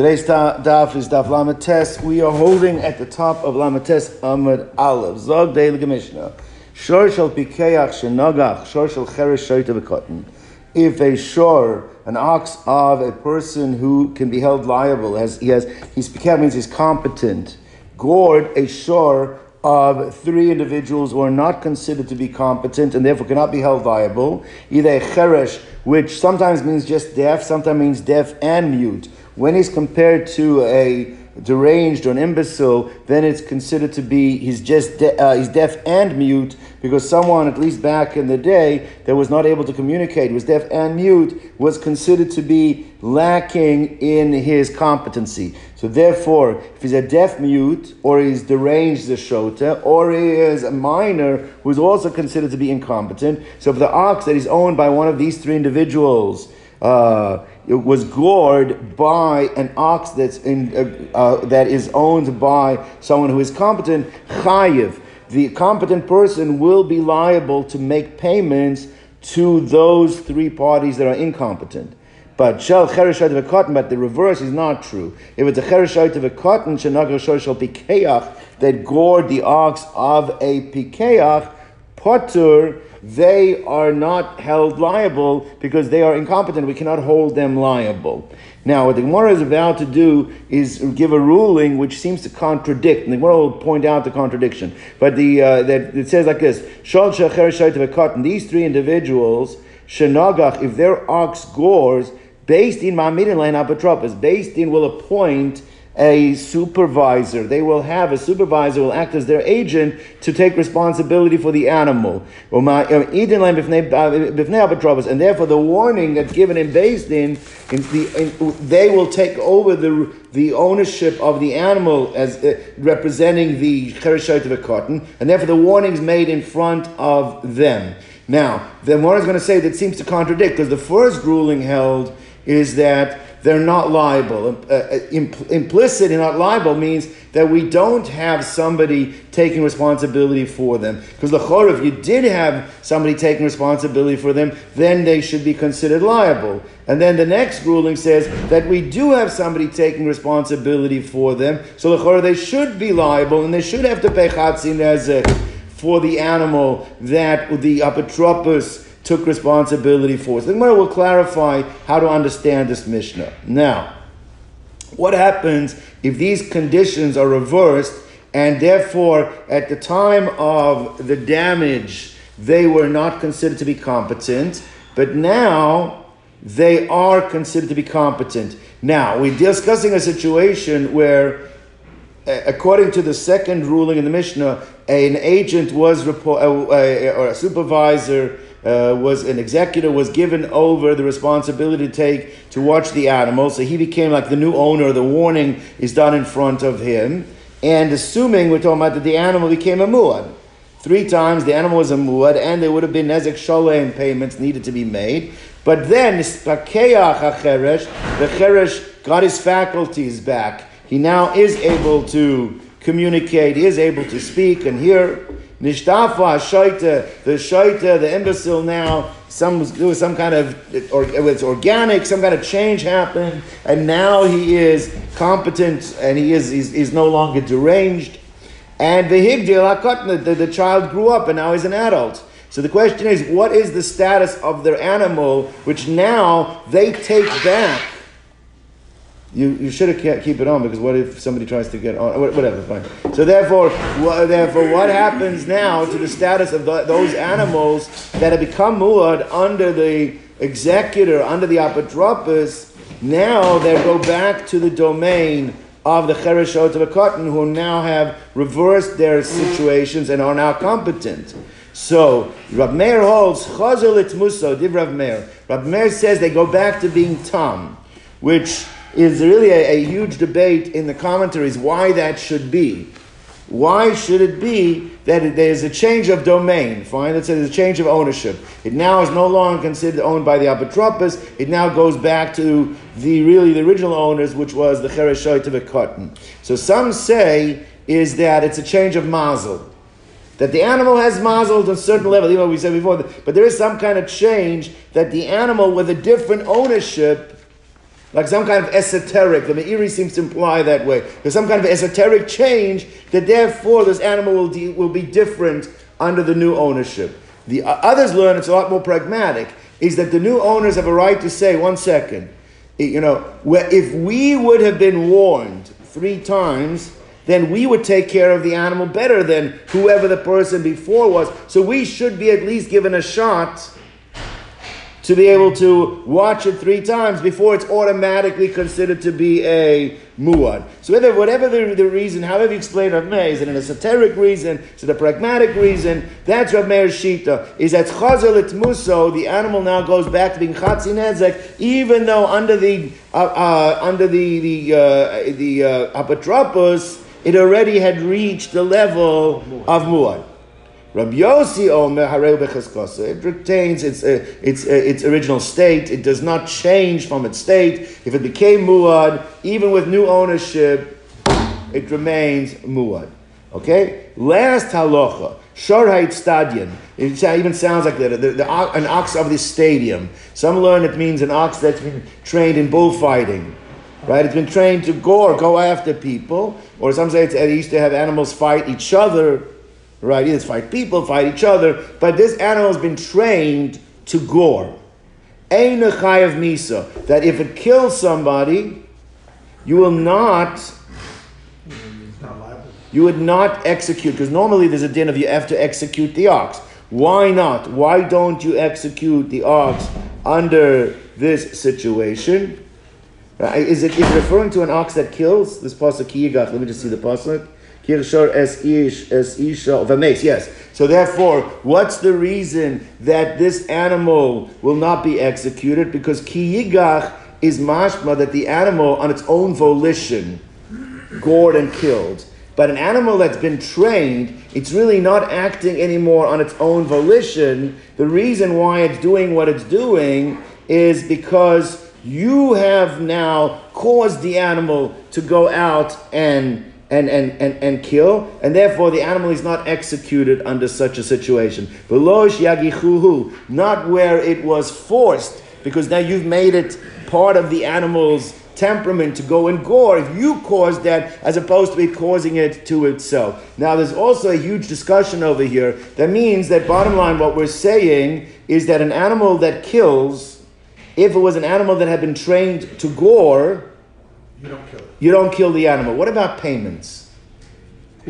Today's daf is daf Lamates. We are holding at the top of Lamates Amud Aleph. Zog Deil Gemishna. Shor shel pikeach shenagach, shor shel cheresh shoyta v'kotten. If a shor, an ox of a person who can be held liable, has he has he's pikeach means he's competent, gored a shor of three individuals who are not considered to be competent and therefore cannot be held liable, either a cheresh, which sometimes means just deaf, sometimes means deaf and mute. When he's compared to a deranged or an imbecile, then it's considered to be he's just de- uh, he's deaf and mute because someone, at least back in the day, that was not able to communicate, was deaf and mute, was considered to be lacking in his competency. So therefore, if he's a deaf mute, or he's deranged the shota, or he is a minor who is also considered to be incompetent, so if the ox that is owned by one of these three individuals uh, was gored by an ox that's in, uh, uh, that is owned by someone who is competent, chayiv the competent person will be liable to make payments to those three parties that are incompetent. But chereshayt of a cotton, but the reverse is not true. If it's a chereshayt of a cotton, shenagar shel pikeach, that gored the ox of a pikeach, potter, they are not held liable because they are incompetent. We cannot hold them liable. Now, what the Gemara is about to do is give a ruling which seems to contradict, and the Gemara will point out the contradiction. But the uh, that it says like this: Shal cotton. These three individuals, shenagach, if their ox gores, based in ma'amidin line apotropos, based in will appoint a supervisor. They will have a supervisor will act as their agent to take responsibility for the animal. Um, uh, and therefore, the warning that's given in based in, in, the, in, they will take over the the ownership of the animal as uh, representing the cherishot of a cotton, and therefore the warning is made in front of them. Now, the one is going to say that seems to contradict because the first ruling held is that they're not liable. Uh, uh implicit and not liable means that we don't have somebody taking responsibility for them. Because the if you did have somebody taking responsibility for them, then they should be considered liable. And then the next ruling says that we do have somebody taking responsibility for them, so the they should be liable and they should have to pay chatzin nezek for the animal that the apotropos took responsibility for. So the Gemara will clarify how to understand this Mishnah. Now, what happens if these conditions are reversed and therefore at the time of the damage they were not considered to be competent, but now they are considered to be competent. Now, we're discussing a situation where according to the second ruling in the Mishnah, an agent was report, or a supervisor uh, was an executor was given over the responsibility to take to watch the animal, so he became like the new owner. The warning is done in front of him, and assuming we're talking about that the animal became a muad. Three times the animal was a muad, and there would have been nezek shalem payments needed to be made. But then the cheresh got his faculties back. He now is able to communicate. He is able to speak and hear. Nishtafa shaita, the shaita, the imbecile now, some there was some kind of or it was organic, some kind of change happened, and now he is competent and he is he's, he's no longer deranged. And the higdil the, the child grew up and now he's an adult. So the question is, what is the status of their animal, which now they take back? You, you should have keep it on because what if somebody tries to get on? Whatever, fine. So therefore, therefore, what happens now to the status of the, those animals that have become muad under the executor, under the apotropos? Now they go back to the domain of the chereshot of a cotton who now have reversed their situations and are now competent. So Rab Meir holds chazal itmuso. Div Rab Meir. Rab Meir says they go back to being tam, which is really a, a, huge debate in the commentaries why that should be. Why should it be that there's a change of domain? Fine, let's say there's a change of ownership. It now is no longer considered owned by the apotropos. It now goes back to the really the original owners, which was the chereshoit of a cotton. So some say is that it's a change of mazel. That the animal has mazel to a certain level, even though we said before, but there is some kind of change that the animal with a different ownership like some kind of esoteric. The Meiri seems to imply that way. There's some kind of esoteric change that therefore this animal will, de- will be different under the new ownership. The uh, others learn it's a lot more pragmatic. Is that the new owners have a right to say, one second, you know, where if we would have been warned three times, then we would take care of the animal better than whoever the person before was. So we should be at least given a shot to be able to watch it three times before it's automatically considered to be a muad. So whether, whatever the, the reason, however you explain Rav Meir, is it an esoteric reason, is it a pragmatic reason, that's Rav Meir's shita, is that chazel muso, the animal now goes back to being chatzi nezek, even though under the, uh, uh, under the, the, uh, the uh, apotropos, it already had reached the level of muad. Rabbi Yossi Omer Hareu Bechaskasa. It retains its, uh, its, uh, its original state. It does not change from its state. If it became muad, even with new ownership, it remains muad. Okay? Last halacha. Shorheit stadion. It even sounds like the, the, the, an ox of the stadium. Some learn it means an ox that's been trained in bullfighting. Right? It's been trained to gore, go after people. Or some say it's, it used to have animals fight each other right? Either fight people, fight each other, but this animal has been trained to gore. Ein of misa, that if it kills somebody, you will not, you would not execute, because normally there's a din of you have to execute the ox. Why not? Why don't you execute the ox under this situation? Is it, is it referring to an ox that kills? This pasuk Let me just see the pasuk. Kirshor es ish es isha of a mace. Yes. So therefore, what's the reason that this animal will not be executed? Because ki yigach is mashma that the animal on its own volition gored and killed. But an animal that's been trained, it's really not acting anymore on its own volition. The reason why it's doing what it's doing is because you have now caused the animal to go out and and, and, and, and kill, and therefore the animal is not executed under such a situation. Not where it was forced, because now you've made it part of the animal's temperament to go and gore if you caused that as opposed to it causing it to itself. Now there's also a huge discussion over here that means that bottom line what we're saying is that an animal that kills, if it was an animal that had been trained to gore, you don't kill it. You don't kill the animal. What about payments?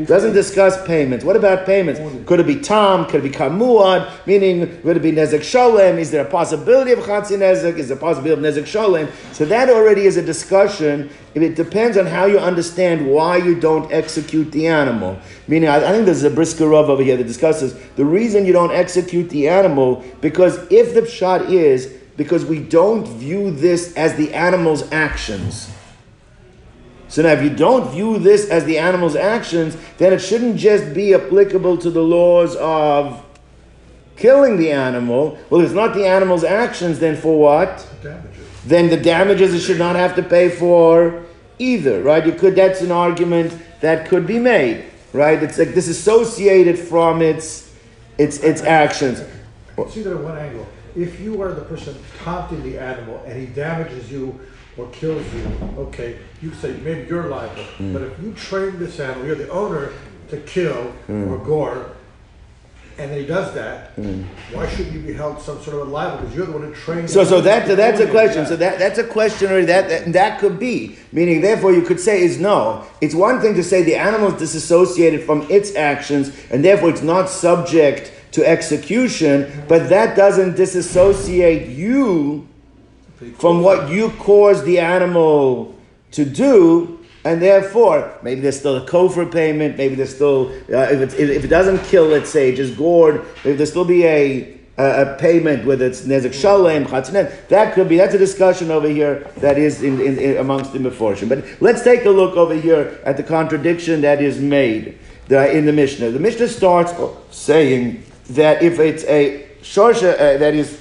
Doesn't discuss payments. What about payments? Could it be tam? Could it be kamuad? Meaning, would it be nezek sholem? Is there a possibility of chatzi nezek? Is there a possibility of nezek sholem? So that already is a discussion. It depends on how you understand why you don't execute the animal. Meaning, I, I think there's a brisker Rav over here that discusses the reason you don't execute the animal because if the shot is because we don't view this as the animal's actions so now, if you don't view this as the animal's actions, then it shouldn't just be applicable to the laws of killing the animal. Well, if it's not the animal's actions, then for what? Damages. Then the damages it should not have to pay for either, right? You could. That's an argument that could be made, right? It's like disassociated from its its its actions. See that at one angle. If you are the person taunting the animal and he damages you or kills you, okay, you say maybe you're liable. Mm. But if you train this animal, you're the owner to kill mm. or gore, and he does that, mm. why shouldn't you be held some sort of liable? Because you're the one who trained. So, so that that's a question. That. So that that's a question, or that, that that could be meaning. Therefore, you could say is no. It's one thing to say the animal is disassociated from its actions, and therefore it's not subject to execution. But that doesn't disassociate you from what you caused the animal to do, and therefore maybe there's still a kofar payment, maybe there's still uh, if, it, if it doesn't kill, let's say, just gored, maybe there still be a a, payment, whether it's nezek shalem, chatzinen, that could be, that's a discussion over here that is in, in, in amongst the Meforshim. But let's take a look over here at the contradiction that is made in the Mishnah. The Mishnah starts saying that if it's a shorsha uh, that is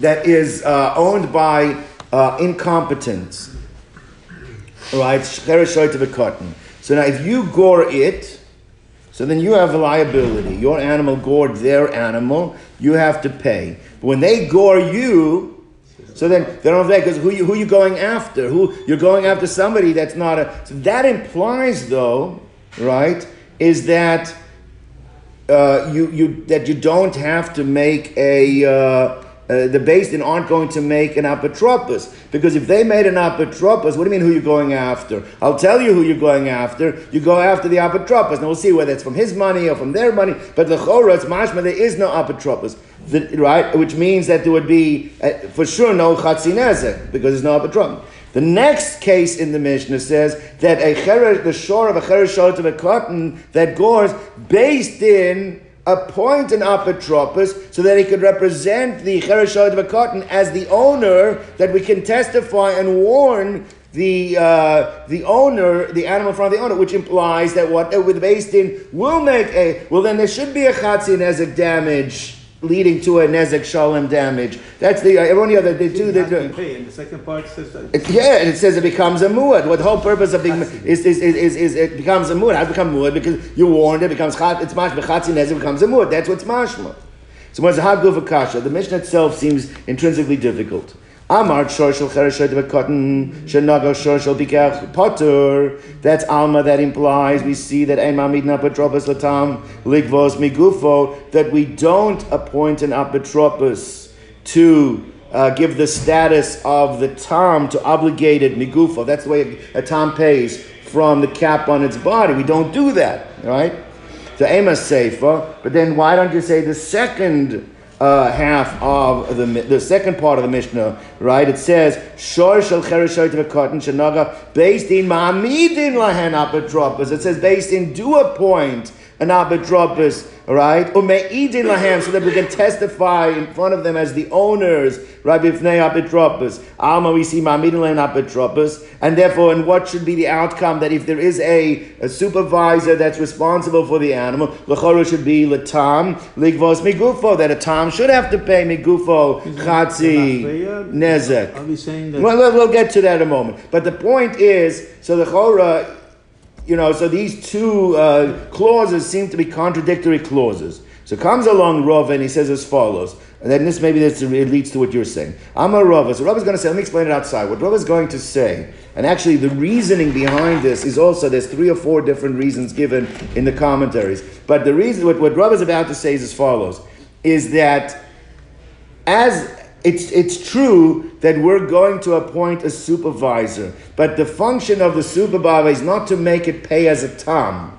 that is uh, owned by uh, incompetence, right? So now, if you gore it, so then you have a liability. Your animal gored their animal, you have to pay. But when they gore you, So then they don't have because who you who you going after? Who you're going after somebody that's not a. So that implies though, right? Is that uh, you you that you don't have to make a. Uh, uh, the Beis Din aren't going to make an apotropos. Because if they made an apotropos, what do you mean who you're going after? I'll tell you who you're going after. You go after the apotropos. Now we'll see whether it's from his money or from their money. But the chora, it's mashma, there is no apotropos. right? Which means that there would be, uh, for sure, no chatzinezek, because there's no apotropos. The next case in the Mishnah says that a cheresh, the shore of a cheresh of a cotton that gores based in appoint an apotropos so that he could represent the Chereshot of cotton as the owner, that we can testify and warn the uh, the owner, the animal from the owner, which implies that what with Beis Din will make a well, then there should be a chatzin as a damage leading to a nezek shalom damage. That's the uh, only other they do. They do. Pay. And the second part says that. It, yeah, it says it becomes a muad. What the whole purpose of being is, is, is, is, is it becomes a muad. How become muad? Because you warned it becomes chat. It's mashma chatzi nezek becomes a muad. That's what's mashma. So what's a haguf kasha? The Mishnah itself seems intrinsically difficult. Amar shorshel chereshet v'kotten shenago shorshel bikach potter. That's alma that implies we see that ein mamid napatropos latam ligvos migufo that we don't appoint an apotropos to uh, give the status of the tam to obligated migufo. That's the way a tam pays from the cap on its body. We don't do that, right? So ema seifa, but then why don't you say the second uh, half of the the second part of the Mishnah, right? It says Shor shel chereshoyt v'kotin shenaga based in ma'amidin lahen apotropos. It says based in do appoint an apotropos right? Umeidin lahem, so that we can testify in front of them as the owners, right? Bifnei apotropos. Alma we see ma'amidin lahem apotropos, and therefore, and what should be the outcome? That if there is a, a supervisor that's responsible for the animal, lechoro should be latam ligvos migufo. That a tam should have to pay migufo chatzi nezek. Are we saying that? Well, we'll get to that in a moment. But the point is, so the chora you know, so these two uh, clauses seem to be contradictory clauses. So comes along Rav and he says as follows, and then this maybe this, it leads to what you're saying. I'm a Rav. So Rav is going to say, let me explain it outside. What Rav is going to say, and actually the reasoning behind this is also, there's three or four different reasons given in the commentaries. But the reason, what, what Rav is about to say is as follows, is that as it's, it's true that we're going to appoint a supervisor, but the function of the supervisor is not to make it pay as a tam.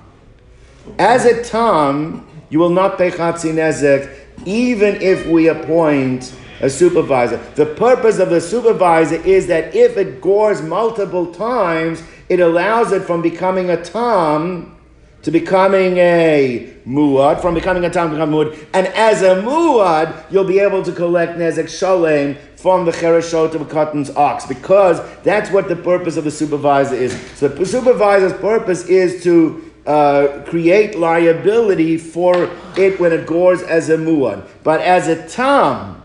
As a tam, you will not pay chatzin nezek, even if we appoint a supervisor. The purpose of the supervisor is that if it gores multiple times, it allows it from becoming a tam to becoming a muad, from becoming a tam to muad, and as a muad, you'll be able to collect nezek shalem from the chereshot of a cotton's ox, because that's what the purpose of the supervisor is. So the supervisor's purpose is to uh, create liability for it when it gores as a muad, but as a tam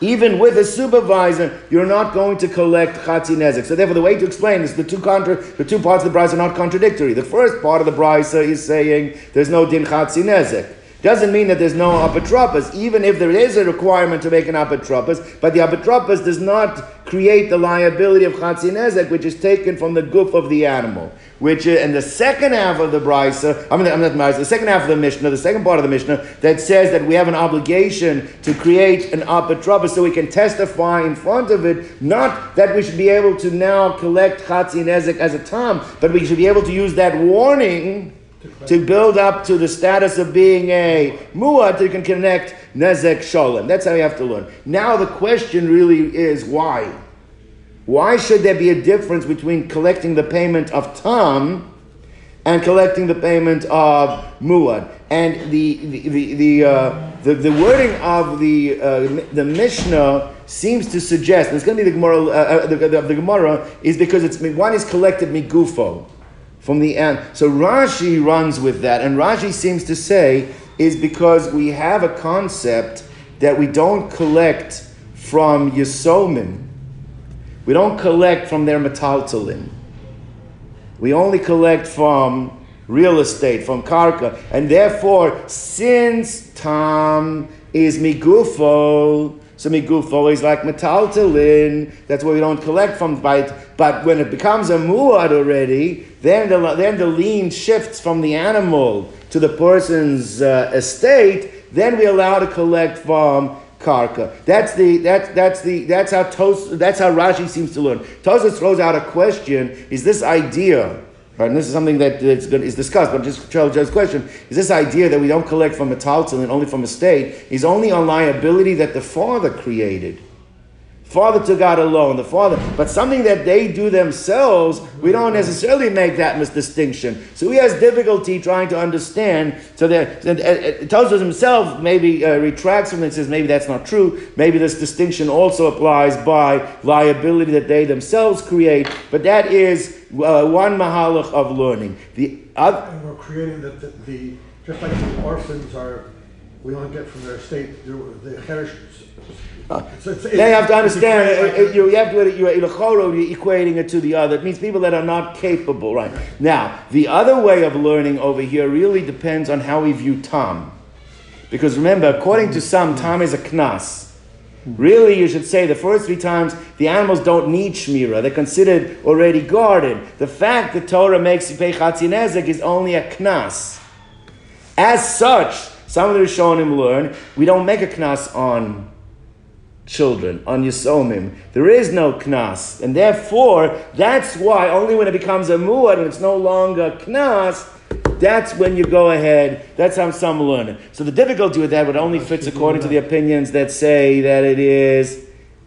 even with a supervisor, you're not going to collect chatzi nezek. So therefore, the way to explain is the two contra- the two parts of the brisa are not contradictory. The first part of the brisa is saying there's no din chatzi nezek. Doesn't mean that there's no apotropos, even if there is a requirement to make an apotropos, but the apotropos does not create the liability of chatzin ezek, which is taken from the goof of the animal. Which uh, in the second half of the brisa, I mean, I'm not the second half of the Mishnah, the second part of the Mishnah, that says that we have an obligation to create an apotropos so we can testify in front of it, not that we should be able to now collect chatzin ezek as a tam, but we should be able to use that warning to build up to the status of being a muad, you can connect nezek shalom. That's how you have to learn. Now the question really is why? Why should there be a difference between collecting the payment of tam and collecting the payment of muad? And the the the the, uh, the, the, wording of the uh, the Mishnah seems to suggest, and it's going to be the Gemara, uh, uh the, the, the, Gemara, is because it's one is collected migufo from the end. So Rashi runs with that, and Rashi seems to say is because we have a concept that we don't collect from Yisomim. We don't collect from their metaltalin. We only collect from real estate, from karka. And therefore, since Tom is migufo, So migufo is always like metaltalin. That's why we don't collect from bite. But when it becomes a muad already, then the then the lien shifts from the animal to the person's uh, estate. Then we allow to collect from karka. That's the that's that's the that's how Tos, that's how Rashi seems to learn. Tosfos throws out a question: Is this idea? Right, and this is something that good, is discussed, but just Joe's question is this idea that we don't collect from a and only from a state is only on liability that the father created. Father to God alone, the father, but something that they do themselves, we don't necessarily make that distinction. So he has difficulty trying to understand. So that us himself maybe uh, retracts from it and says maybe that's not true. Maybe this distinction also applies by liability that they themselves create. But that is uh, one mahalach of learning. The other, and we're creating the, the, the just like the orphans are, we only get from their estate the, the uh, it's, it's, you have to understand, you, you, have to, you're, you're equating it to the other. It means people that are not capable, right? Now, the other way of learning over here really depends on how we view Tom. Because remember, according to some, Tom is a knas. Really, you should say the first three times the animals don't need shmira; they're considered already guarded. The fact that Torah makes you pay chatzin is only a knas. As such, some of the Rishonim learn we don't make a knas on children, on Yisomim. There is no knas. And therefore, that's why only when it becomes a muad and it's no longer knas, that's when you go ahead. That's how some learn it. So the difficulty with that would only fits according to the opinions that say that it is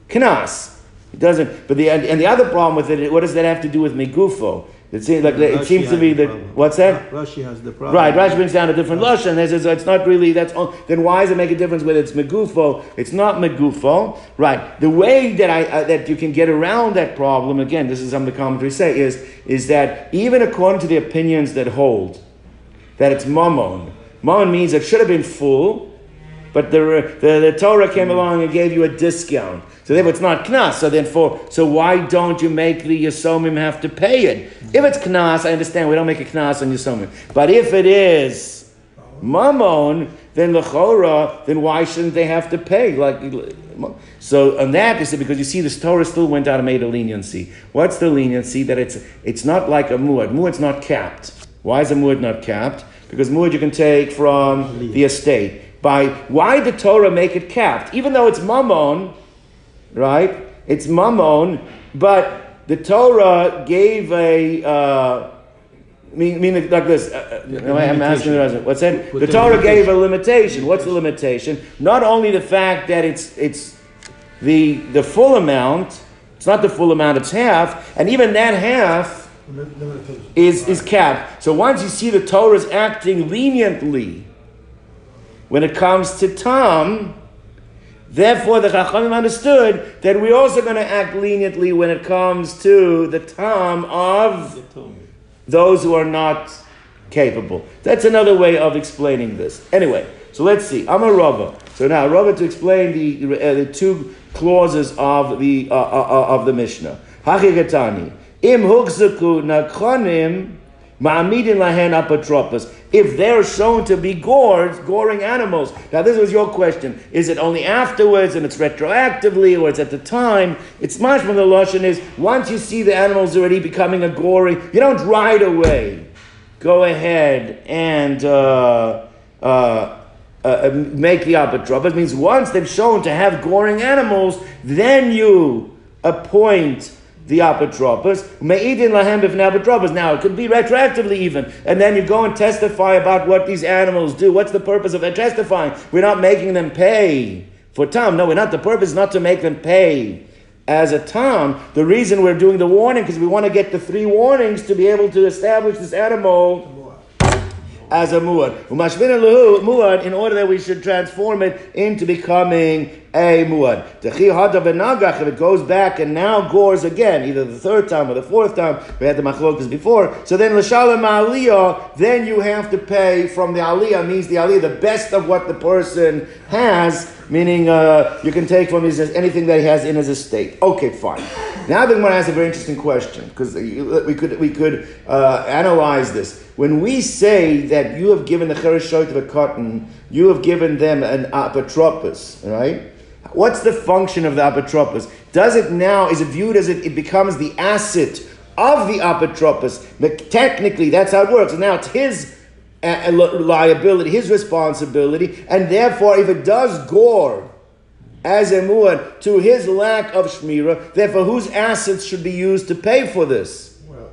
knas. It doesn't. But the and the other problem with it, what does that have to do with megufo? It seems like it seems to be that what's that? Rashi has the problem. Right, Rashi brings down a different lashon. And says it's not really that's all, then why does it make a difference whether it's megufo? It's not megufo. Right. The way that I uh, that you can get around that problem again, this is something the commentaries say is is that even according to the opinions that hold that it's mammon, mammon means it should have been full but the, the, the, Torah came along and gave you a discount. So therefore it's not knas. So then for, so why don't you make the Yisomim have to pay it? If it's knas, I understand we don't make a knas on Yisomim. But if it is mammon, then lechora, then why shouldn't they have to pay? Like, so on that is because you see this Torah still went out and made a leniency. What's the leniency? That it's it's not like a muad. Muad's not capped. Why is a muad not capped? Because muad you can take from the estate by why did Torah make it capped? Even though it's mammon, right? It's mammon, but the Torah gave a. Uh, mean, mean like this. Uh, uh I'm asking the resident. What's that? The Torah gave a limitation. What's the limitation? Not only the fact that it's it's the the full amount. It's not the full amount. It's half, and even that half is is capped. So once you see the Torah is acting leniently when it comes to Tom, therefore the Chachamim understood that we're also going to act leniently when it comes to the time of those who are not capable. That's another way of explaining this. Anyway, so let's see. I'm a Rava. So now, Rava to explain the, uh, the two clauses of the, uh, uh, uh of the Mishnah. Hachigatani. Im hukzaku nakhonim ma'amidin lahen apotropos if they're shown to be gores, goring animals. Now, this was your question. Is it only afterwards and it's retroactively, or it's at the time? It's much from the Lashon is once you see the animals already becoming a gory, you don't right away go ahead and uh, uh, uh, uh make the abatrop. It means once they've shown to have goring animals, then you appoint the apotropos. Me'idin lahem b'fnei apotropos. Now, it could be retroactively even. And then you go and testify about what these animals do. What's the purpose of testifying? We're not making them pay for tam. No, we're not. The purpose is not to make them pay as a tam. The reason we're doing the warning because we want to get the three warnings to be able to establish this animal as a muad. Muad in order that we should transform it into becoming a muad. If it goes back and now gores again, either the third time or the fourth time, we had the machlokas before. So then l'shalom aliyah, then you have to pay from the aliyah means the aliyah the best of what the person has, meaning uh, you can take from his anything that he has in his estate. Okay, fine. Now the Gemara asks a very interesting question because we could we could uh, analyze this. When we say that you have given the chereshoit of a cotton, you have given them an apotropos, right? What's the function of the apotropos? Does it now, is it viewed as it, it becomes the asset of the apotropos? Technically, that's how it works. And now it's his uh, liability, his responsibility, and therefore, if it does gore as a muad to his lack of shmira, therefore, whose assets should be used to pay for this? Well,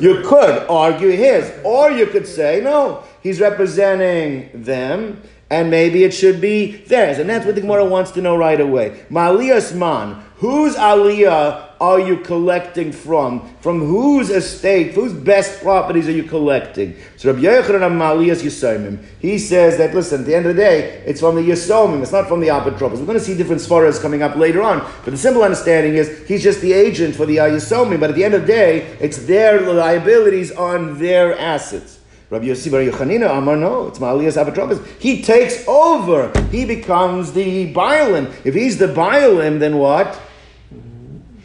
you could argue his, or you could say, no, he's representing them, and maybe it should be theirs. And that's what the Gemara wants to know right away. Ma'aliyas man, whose aliyah are you collecting from? From whose estate, whose best properties are you collecting? So Rabbi Yochanan Ma'aliyas Yisomim, he says that, listen, at the end of the day, it's from the Yisomim, it's not from the Apotropos. We're going to see different svaras coming up later on, but the simple understanding is he's just the agent for the Yisomim, but at the end of the day, it's their liabilities on their assets. Rabbi Yossi Bar Yochanina Amar, no, it's Ma'aliyas Apotropos. He takes over. He becomes the Bailim. If he's the Bailim, then what?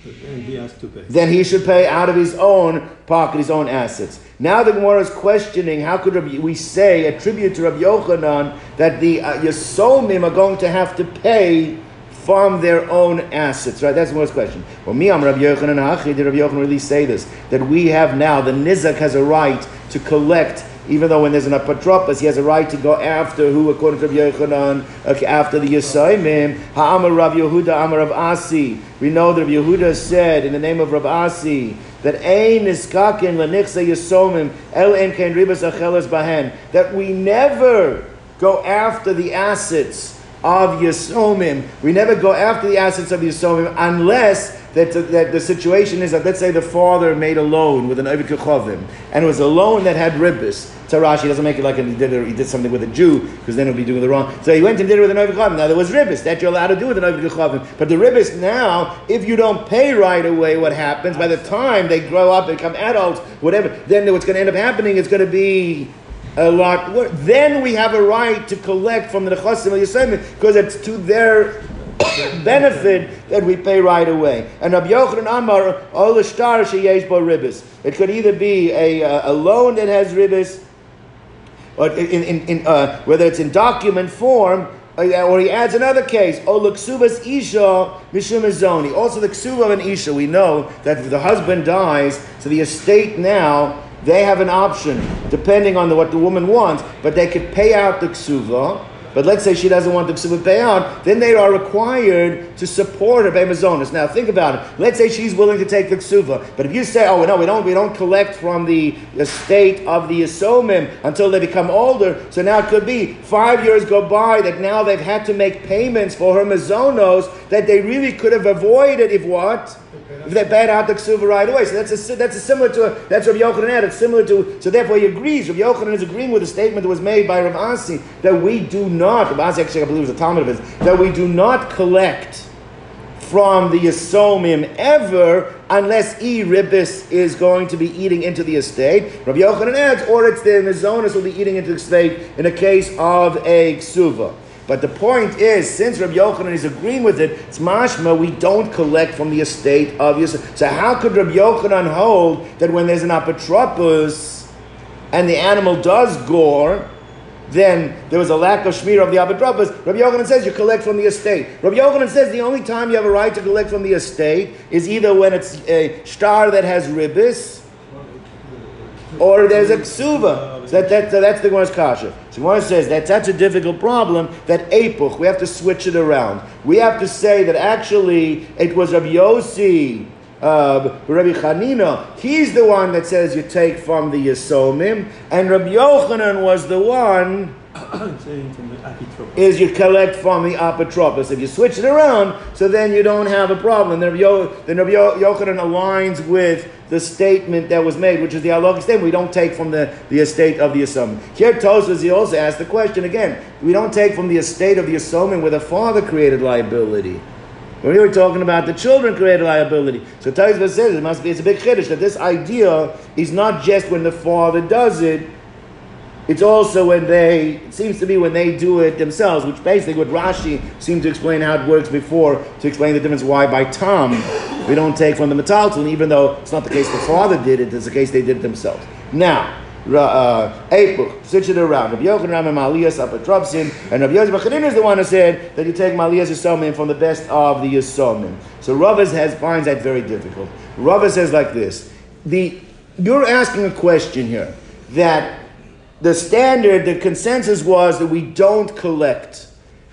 He has to pay. Then he should pay out of his own pocket, his own assets. Now the Gemara is questioning how could Rabbi, we say, attribute to Rabbi Yochanan, that the uh, Yisomim are going to have to pay from their own assets, right? That's the most question. Well, me, I'm Rabbi Yochanan Hachi. Did Rabbi Yochanan really say this? That we have now, the Nizak has a right to collect even though when there's an apotropos, he has a right to go after who, according to Rabbi Yochanan, after the Yisayimim, Ha'amar Rav Yehuda, Amar Rav Asi. We know that Rav Yehuda said in the name of Rav Asi that ein niskakin lenichse Yisomim el en kein ribas achelas bahen that we never go after the assets of Yisomim. We never go after the assets of Yisomim unless that, that the situation is that let's say the father made a loan with an Ovid Kechovim, and it was a loan that had ribbis. Tarashi doesn't make it like he did, he did something with a Jew, because then he would be doing the wrong. So he went and did it with an Ovid Kechovim. Now there was ribbis, that you're allowed to do with an Ovid Kechovim. But the ribbis now, if you don't pay right away, what happens, by the time they grow up, become adults, whatever, then what's going to end up happening is going to be a lot. Then we have a right to collect from the Nechasim because it's to their benefit that we pay right away. And Rabbi Yochanan Amar, all the star sheyesh bo ribis. It could either be a, a loan that has ribis, or in, in, in uh, whether it's in document form, uh, or he adds another case, O luksubas isha mishum Also the ksuba of an isha, we know that the husband dies, so the estate now, they have an option, depending on the, what the woman wants, but they could pay out the ksuva, but let's say she doesn't want the ksuba payout, then they are required to support her bemazonis. Now think about it. Let's say she's willing to take the ksuba, but if you say, "Oh no, we don't, we don't collect from the estate of the yisomim until they become older," so now it could be five years go by that now they've had to make payments for her mazonos that they really could have avoided if what they paid out the ksuva right away. So that's a, that's a similar to a, that's Rav Yochanan had. It's similar to so therefore he agrees. Rav Yochanan is agreeing with the statement that was made by Rav Asi that we do not. Rav Asi actually I believe was a Talmud of his that we do not collect from the Yisomim ever unless E Ribis is going to be eating into the estate. Rav Yochanan adds, or it's the Mizonis will be eating into the estate in a case of a Ksuva. But the point is, since Rabbi Yochanan is agreeing with it, it's mashma, we don't collect from the estate of Yisrael. So how could Rabbi Yochanan hold that when there's an apotropos and the animal does gore, then there was a lack of shmir of the apotropos. Rabbi Yochanan says you collect from the estate. Rabbi Yochanan says the only time you have a right to collect from the estate is either when it's a star that has ribis, or there's a ksuva. So that, that, that's the Gemara's kasha. So Gemara says that's such a difficult problem that epuch, we have to switch it around. We have to say that actually it was Rabbi Yossi, uh, Rabbi Chanina, he's the one that says you take from the Yisomim, and Rabbi Yochanan was the one is you collect from the apotropos. If you switch it around, so then you don't have a problem. Then Rabbi, Yo, then Rabbi Yochanan aligns with the statement that was made, which is the halachic statement. We don't take from the, the estate of the Yisomim. Here Tosfos, he also asked the question again. We don't take from the estate of the Yisomim where the father created liability. When we were talking about the children created liability. So Tosfos says it must be, it's a big chiddush that this idea is not just when the father does it, it's also when they, it seems to be when they do it themselves, which basically what Rashi seemed to explain how it works before, to explain the difference why by Tom we don't take from the metalton, even though it's not the case the father did it, it's the case they did it themselves. Now, uh, Epuch, switch it around. Rabbi Yochanan and Maliyas Apotropsin, and Rabbi Yosef is the one who said that you take Malias Yisomim from the best of the Yisomim. So Ravas has finds that very difficult. Rava says like this: the you're asking a question here that the standard, the consensus was that we don't collect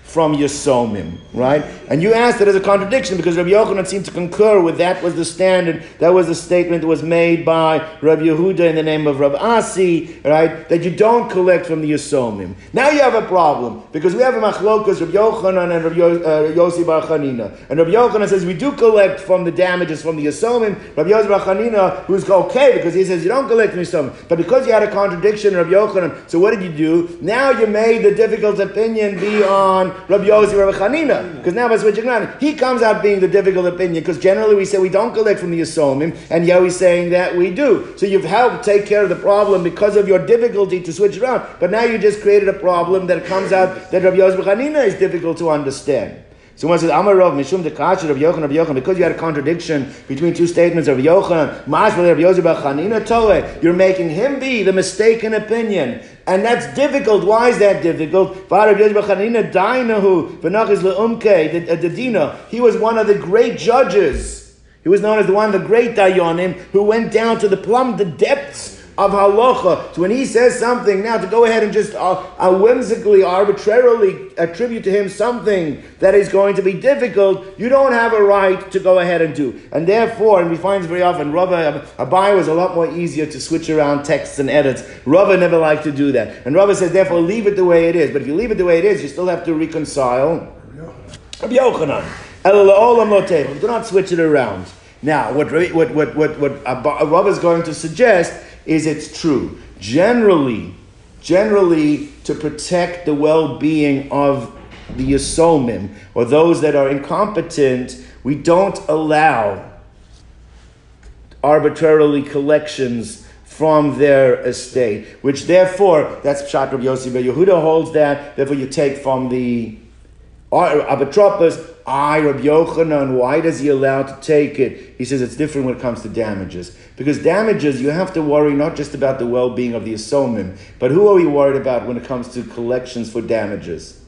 from Yisomim, right? And you asked it as a contradiction because Rabbi Yochanan seemed to concur with that was the standard, that was the statement that was made by Rabbi Yehuda in the name of Rabbi Asi, right? That you don't collect from the Yisomim. Now you have a problem because we have a machlokas, Rabbi Yochanan and Rabbi uh, Yossi Bar Chanina. And Rabbi Yochanan says we do collect from the damages from the Yisomim. Rabbi Yossi Bar Chanina, who's okay because he says you don't collect from Yisomim. But because you had a contradiction, Rabbi Yochanan, so what did you do? Now you made the difficult opinion be on Rabbi Yossi, Rabbi Chanina, because now by switching around, he comes out being the difficult opinion, because generally we say we don't collect from the Yisomim, and Yahweh's saying that we do. So you've helped take care of the problem because of your difficulty to switch around, but now you just created a problem that comes out that Rabbi Yossi, Rabbi Chanina is difficult to understand. So one says, Amar Rav, Mishum de Kasher of Yochanan of Yochanan, because you had a contradiction between two statements of Yochanan, Masbel of Yosef Chanina Toeh, you're making him be the mistaken opinion. And that's difficult. Why is that difficult? Uh, the Dina. He was one of the great judges. He was known as the one of the great Dayanim who went down to the plumb, the depths of halacha. So when he says something now, to go ahead and just uh, uh, whimsically, arbitrarily attribute to him something that is going to be difficult, you don't have a right to go ahead and do. And therefore, and we find very often, Rava Abai was a lot more easier to switch around texts and edits. Rava never liked to do that. And Rava says, therefore, leave it the way it is. But if you leave it the way it is, you still have to reconcile. Rabbi Yochanan. Do not switch it around. Now, what what what what what Rav is going to suggest is it's true. Generally, generally to protect the well-being of the Yisomim or those that are incompetent, we don't allow arbitrarily collections from their estate, which therefore, that's Pshat Rabbi Yossi Yehuda holds that, therefore you take from the Apotropos, I, Rabbi Yochanan, why does he allow to take it? He says it's different when it comes to damages. Because damages, you have to worry not just about the well being of the Asomim, but who are we worried about when it comes to collections for damages?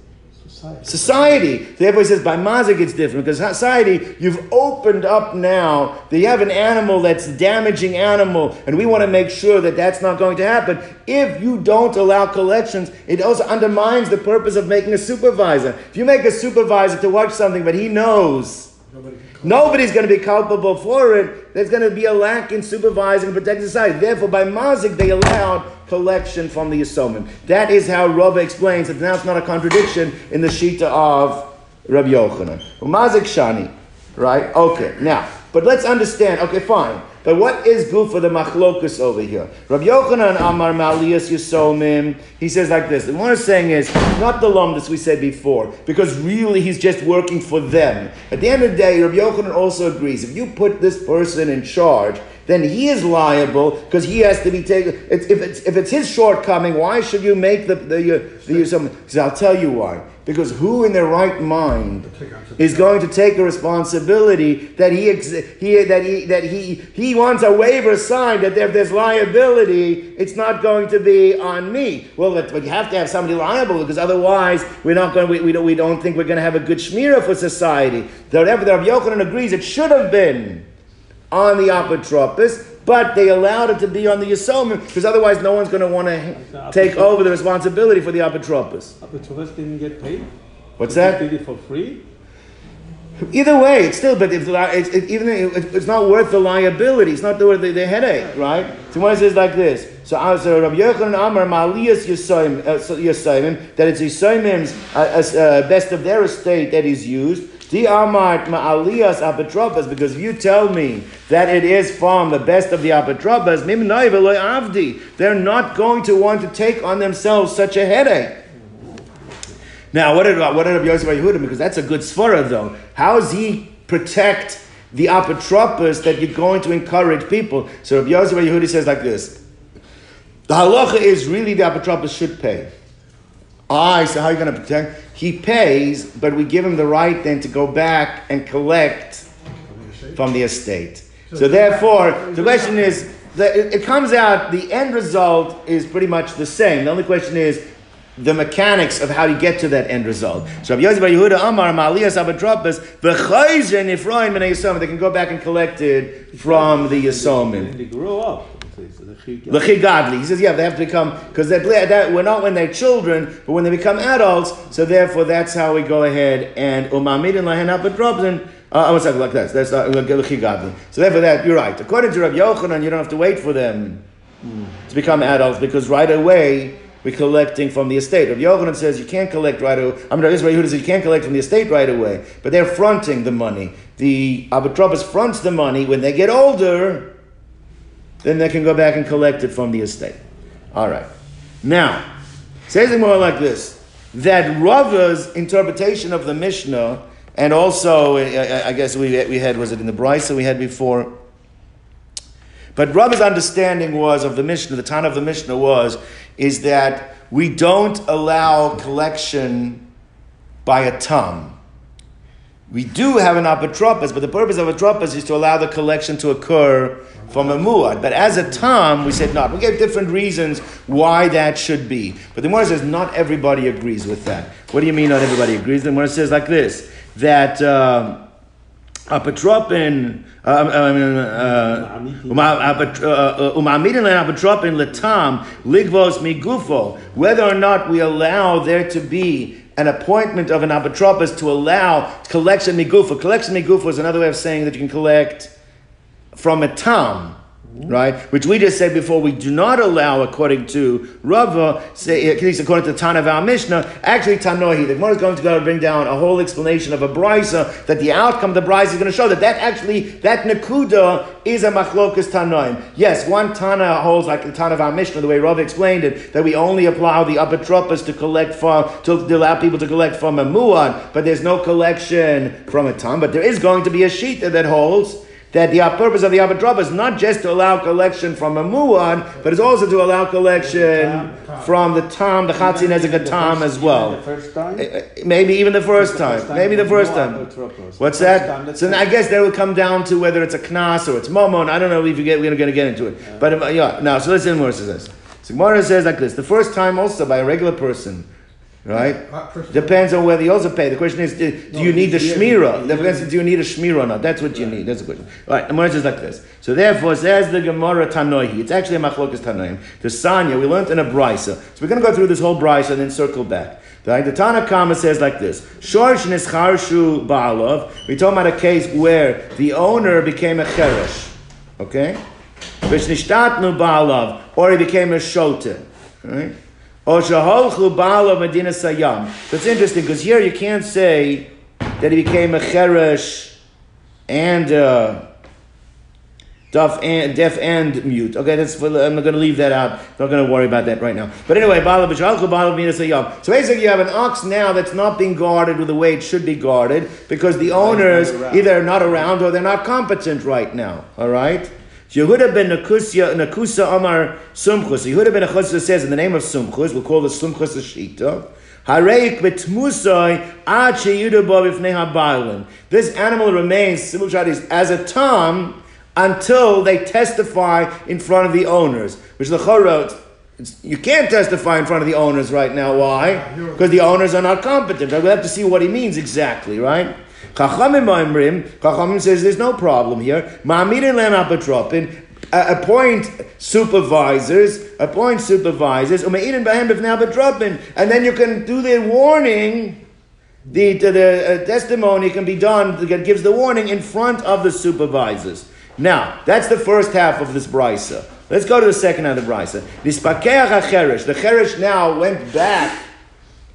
Society. society. Therefore, he says by mazik it's different because society you've opened up now. That you have an animal that's damaging animal, and we want to make sure that that's not going to happen. If you don't allow collections, it also undermines the purpose of making a supervisor. If you make a supervisor to watch something, but he knows. Nobody's going to be culpable for it. There's going to be a lack in supervising and protecting society. Therefore, by mazik, they allowed collection from the Yisomim. That is how Rava explains that now it's not a contradiction in the Shita of Rabbi Yochanan. Mazik Shani, right? Okay, now, but let's understand, okay, fine. But what is good for the machlokus over here? Rabbi Yochanan Amar Maliyas Yisomim, he says like this. The one is saying is not the lumdus we said before, because really he's just working for them. At the end of the day, Rabbi Yochanan also agrees. If you put this person in charge, then he is liable because he has to be taken. It's, if, it's, if it's his shortcoming, why should you make the the, the, the Because I'll tell you why. Because who in their right mind is going to take a responsibility that he, he that he that he he wants a waiver signed that if there's liability, it's not going to be on me. Well, but you have to have somebody liable because otherwise we're not going. We, we don't we don't think we're going to have a good shmira for society. Whatever the Rabbi Yochanan agrees, it should have been on the apotropis, but they allowed it to be on the Yisomim because otherwise no one's going to want to take over the responsibility for the apotropis. Apotropis didn't get paid? What's that? Did it for free? Either way, it's still, but if it's, it, even it's not worth the liability. It's not worth the, the headache, right? So one says like this. So, uh, so Rabbi Yochanan Amar Maliyas Yisayim, uh, that it's Yisayim's uh, uh, best of their estate that is used. Di amart ma'aliyas apatropas, because if you tell me that it is from the best of the apatropas, avdi, they're not going to want to take on themselves such a headache. Now, what did what did Rabbi Yosef Yehuda? Because that's a good svara, though. How does he protect the apotropos that you're going to encourage people? So Rabbi Yosef Yehuda says like this: the halacha is really the apotropos should pay. I, so how are you going to protect? He pays, but we give him the right then to go back and collect from the estate. So, therefore, the question is, the, it, it comes out, the end result is pretty much the same. The only question is the mechanics of how you get to that end result. So Rabbi Yosef Bar Yehuda Amar Maliyas Apotropos v'chayzen Ephraim and Yisomim. They can go back and collect it from the Yisomim. They grow up. So the chig- godly. He says, yeah, they have to become because that, that we're not when they're children, but when they become adults. So therefore, that's how we go ahead and umamidin lahen apatropin. Uh, I was talking like that. That's l'chi godly. So therefore, that you're right. According to Rabbi Yochanan, you don't have to wait for them to become adults because right away we're collecting from the estate. Rabbi Yochanan says you can't collect right away. I mean, Rabbi Yehuda says you can't collect from the estate right away, but they're fronting the money. The Apotropos fronts the money when they get older then they can go back and collect it from the estate. All right. Now, says it more like this: that Rava's interpretation of the Mishnah, and also, I, I- guess we, we had was it in the Brisa we had before. But Rava's understanding was of the Mishnah, the Tana of the Mishnah was, is that we don't allow collection by a tam. We do have an apotropos, but the purpose of apotropos is to allow the collection to occur from a muad. But as a tam, we said not. We gave different reasons why that should be. But the Gemara says not everybody agrees with that. What do you mean not everybody agrees? The Gemara says like this, that um, apotropin, uh, I mean, uh, umamidin apotropin letam ligvos migufo, whether or not we allow there to be an appointment of an apotropos to allow collection migufa. Collection migufa is another way of saying that you can collect from a tam, right? Which we just said before, we do not allow, according to Rava, say, at least according to Tana of our Mishnah, actually Tanohi. The Gemara is going to go and bring down a whole explanation of a brisa that the outcome of the brisa is going to show that that actually, that Nakuda is a machlokas Tanoim. Yes, one Tana holds like the Tana of our Mishnah, the way Rava explained it, that we only allow the apotropos to collect from, to, to allow people to collect from a muad, but there's no collection from a tam. But there is going to be a sheet that holds that the purpose of the Abadrop is not just to allow collection from a muad, but it's also to allow collection from the tam, the chatzin ezek The tam as well. The first time. Uh, uh, Maybe even the first The time. first time Maybe the first time. What's that? So I guess that will come down to whether it's a knas or it's momon. I don't know if you get, we're going to get into it. But um, yeah, now, so let's see what it says. So Gemara says like this: the first time also by a regular person, right? Depends on whether you also pay. The question is, do, do No, you need the shmira? The question is, do you need a shmira or not? That's what you need. That's the question. All right, the Gemara says like this. So therefore, says the Gemara Tanoihi. It's actually a machlokas Tanoim. The Sanya, we learned in a brisa. So we're going to go through this whole brisa and then circle back. Right? The Tana Kama says like this: Shorsh nischarshu ba'alov. We talk about a case where the owner became a cheresh. Okay, v'shnishtatnu ba'alov, or he became a shoten. Right? Or shaholchu ba'alov medina sayam. So it's interesting because here you can't say that he became a cheresh and. Uh, Deaf and, deaf and mute. Okay, that's I'm not going to leave that out. Not going to worry about that right now. But anyway, bala b'shalchu, bala b'minas. So basically, you have an ox now that's not being guarded with the way it should be guarded because the owners either are not around or they're not competent right now. All right. Yehuda ben Nakusa, Nakusa Amar Sumchus. Yehuda ben Nakusa says in the name of Sumchus, we'll call the Sumchus a Shita. Hareik betmusai ad sheyuda bo b'fnei. This animal remains, shot is, as a tom until they testify in front of the owners. Which the wrote, you can't testify in front of the owners right now. Why? Because the owners are not competent. Right? We have to see what he means exactly, right? Chachamim Chachamim says there's no problem here. Ma'amirin len apotropin, appoint supervisors, appoint supervisors, ume'irin b'hem b'fnei apotropin, and then you can do the warning the, the, the uh, testimony can be done, that gives the warning in front of the supervisors. Now, that's the first half of this brisa. Let's go to the second half of the brisa. The cheresh now went back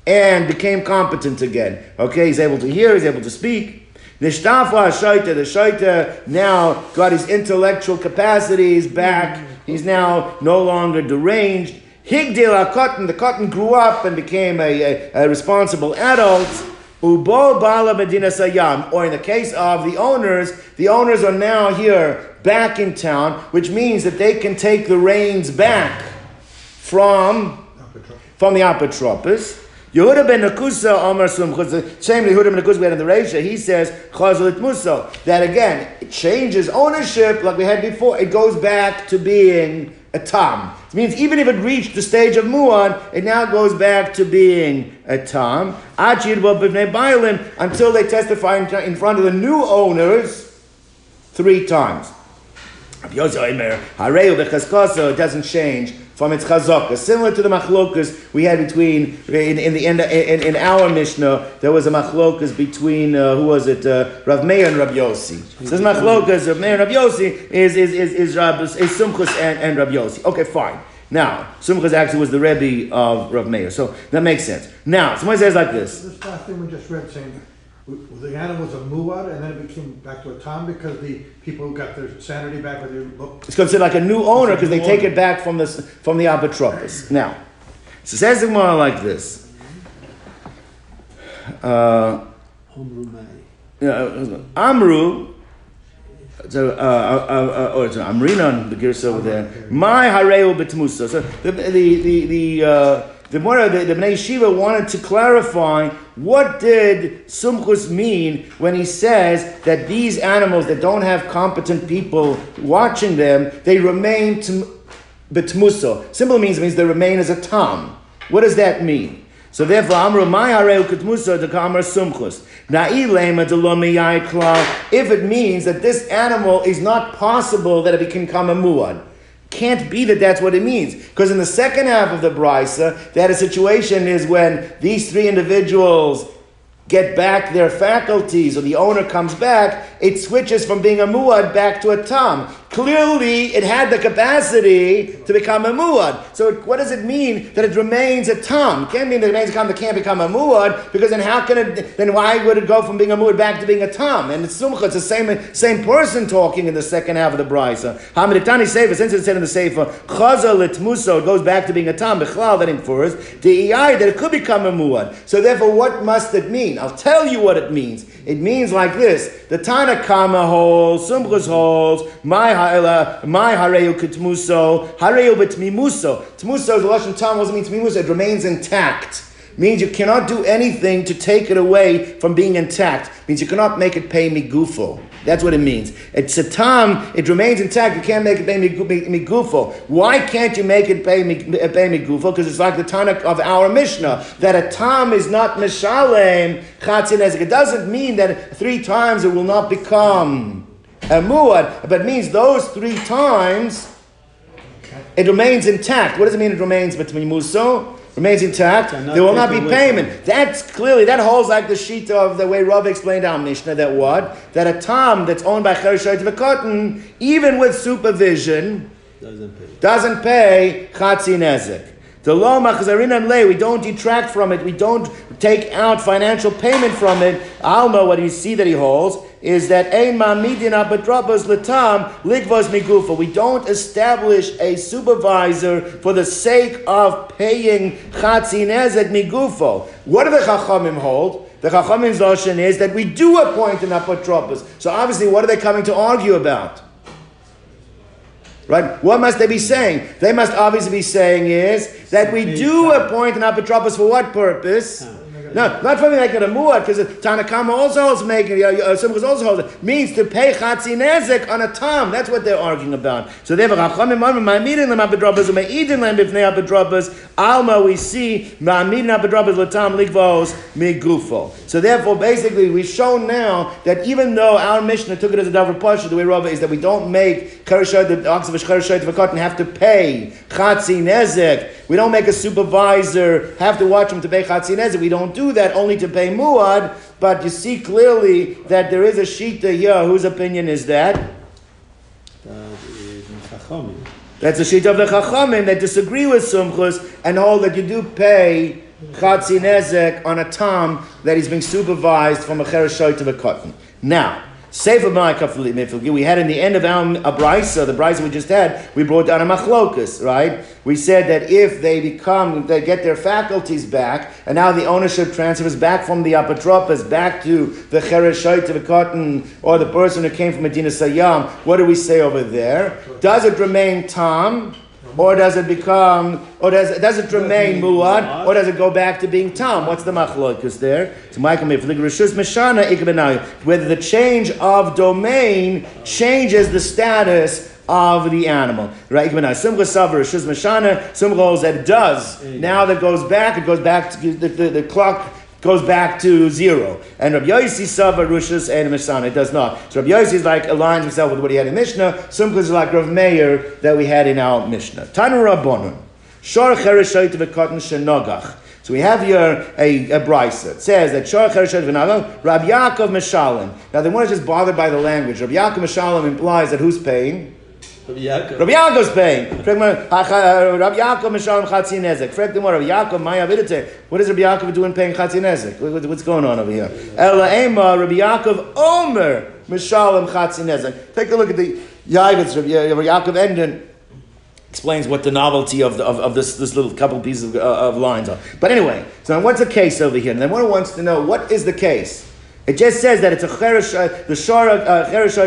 and became competent again. Okay, he's able to hear, he's able to speak. Nishtafa shaita, the shaita now got his intellectual capacities back. Mm-hmm. He's now no longer deranged. Higdil cotton, the cotton grew up and became a, a, a responsible adult. Ubo bala medina sayam, or in the case of the owners, the owners are now here back in town, which means that they can take the reins back from from the apotropos. Yehuda ben Nakusa Omar the same Yehuda ben Nakusa we had in the Reisha, he says, Chazalit Muso, that again, it changes ownership like we had before, it goes back to being a tam. It means even if it reached the stage of muad, it now goes back to being a tam. Until they testify in- front of the new owners three times. It doesn't change from its chazaka. Similar to the machlokas we had between, in, in the end, in, in our Mishnah, there was a machlokas between, uh, who was it, uh, Rav Meir and Rav Yossi. So this machlokas, Rav Meir and Rav Yossi, is, is, is, is, Rab, is Sumchus and, and Rav Yossi. Okay, fine. Now, Sumchus actually was the Rebbe of Rav Meir, so that makes sense. Now, someone says like this. This last thing we just read saying, the animal was a muad and then it became back to a tom because the people got their sanity back or their look. It's considered like a new owner because they take it back from the from the apotropos. Now, so says the Gemara like this. Uh, yeah, Amru. So, uh, uh, uh, or it's Amrinon, the gears over there. My hareu betmusa. So the the the the. The Mora, the, the Bnei Shiva wanted to clarify what did Sumchus mean when he says that these animals that don't have competent people watching them, they remain betmuso. Simple means means they remain as a tam. What does that mean? So therefore, Amru my hareu ketmusa de kamar sumchus. If it means that this animal is not possible that it can come a muad. Can't be that that's what it means. Because in the second half of the brisa, that a situation is when these three individuals get back their faculties or the owner comes back, it switches from being a muad back to a tam. Clearly, it had the capacity to become a muad. So, it- what does it mean that it remains a? It can't mean that it remains a tam that can't become a muad because then how can it? Then why would it go from being a muad back to being a tam? And it's sumcha. It's the same same person talking in the second half of the brisa. Hamiditani sefer. Since it said in the sefer, chaza litmuso, it goes back to being a tam. Bechlal that infers the that it could become a muad. So therefore, what must it mean? I'll tell you what it means. It means like this: the Tanakama holds, Sumchus holds, my ha'ela, my hareu kitmuso, hareu betmimuso. Tmuso, the lashon tam doesn't mean tmimuso; it remains intact. Means you cannot do anything to take it away from being intact. Means you cannot make it pay me gufo. That's what it means. It's a tam, it remains intact. You can't make it pay me, me, me gufo. Why can't you make it pay me, eh, pay me gufo? Because it's like the Tana of our Mishnah, that a tam is not mishalem chatzin. It doesn't mean that three times it will not become a muad, but it means those three times it remains intact. What does it mean it remains between muso? Remains intact. There will not be payment. That's clearly that holds like the sheet of the way Rav explained our Mishnah that what that a tam that's owned by Chereshoit V'Kotten, even with supervision, Doesn't pay. doesn't pay chatzi nezek. The law machzarinan le, we don't detract from it, we don't take out financial payment from it. Alma, what you see that he holds is that ein ma'amidin abadrabas letam ligvos migufa. We don't establish a supervisor for the sake of paying chatzi nezek migufo. What do the chachamim hold? The chachamim's notion is that we do appoint an apotropos. So obviously, what are they coming to argue about? Right? What must they be saying? They must obviously be saying is that we do appoint an apotropos for what purpose? No, not for making a muad, because Tanakama also holds making, uh, Sumchus also holds it, means to pay chatzi nezek on a tam. That's what they're arguing about. So they therefore, Chachamim Amrim, Ma'amidin lem apotropos, U'me'idin lem b'fnei apotropos, Alma, we see, Ma'amidin apotropos l'tam ligvos migufo. So therefore, basically, we've shown now that even though our Mishnah took it as a davar pasha, the way Rava is that we don't make Kereshot, the ox of a Kereshot of a cotton have to pay chatzi nezek. We don't make a supervisor have to watch him to pay chatzi nezek. We don't do that only to pay muad. But you see clearly that there is a shita here. Whose opinion is that? That is the shita of the chachamim that disagree with sumchus and hold that you do pay chatzi nezek on a tam that is being supervised from a chereshoit to a cotton. Now. We had in the end of our Abraisa, the Braisa we just had, we brought down a machlokus, right? We said that if they become, they get their faculties back, and now the ownership transfers back from the apotropos back to the chereshoit to the cotton, or the person who came from Medina Sayyam, what do we say over there? Does it remain tam? Or does it become, or does, does it remain muad, or does it go back to being tam? What's the machlokas there? So Michael if the rishus meshana ikbenai, whether the change of domain changes the status of the animal. Right? Simcha savar rishus meshana. Simcha holds that it does. Now that goes back, it goes back to the, the, the clock goes back to zero. And Rabbi Yossi Sava Rushas and Mishana, it does not. So Rabbi Yossi is like aligns himself with what he had in Mishnah. Simcha is like Rav Meir that we had in our Mishnah. Tanu Rabbonon. Shor Chereshoit v'kotten shenogach. So we have here a, a brisa. It says that Shor Chereshoit v'nogach, Rabbi Yaakov Meshalim. Now the one is just bothered by the language. Rabbi Yaakov Meshalim implies that who's paying? Rabbi Yaakov. Rabbi Yaakov's paying. Rabbi Yaakov Mishalim Chatzin Nezek. Frek Rabbi Yaakov Maya Vidite. What is Rabbi Yaakov doing paying Chatzin Nezek? What- what- What's going on over here? Ela Ema Rabbi Yaakov Omer Mishalim Chatzin Nezek. Take a look at the Yavitz. Rabbi Yaakov Emden explains what the novelty of, the, of, of this, this little couple pieces of, uh, of lines are. But anyway, so what's the case over here? And then one wants to know what is the case. It just says that it's a cheresh, uh, the shor uh,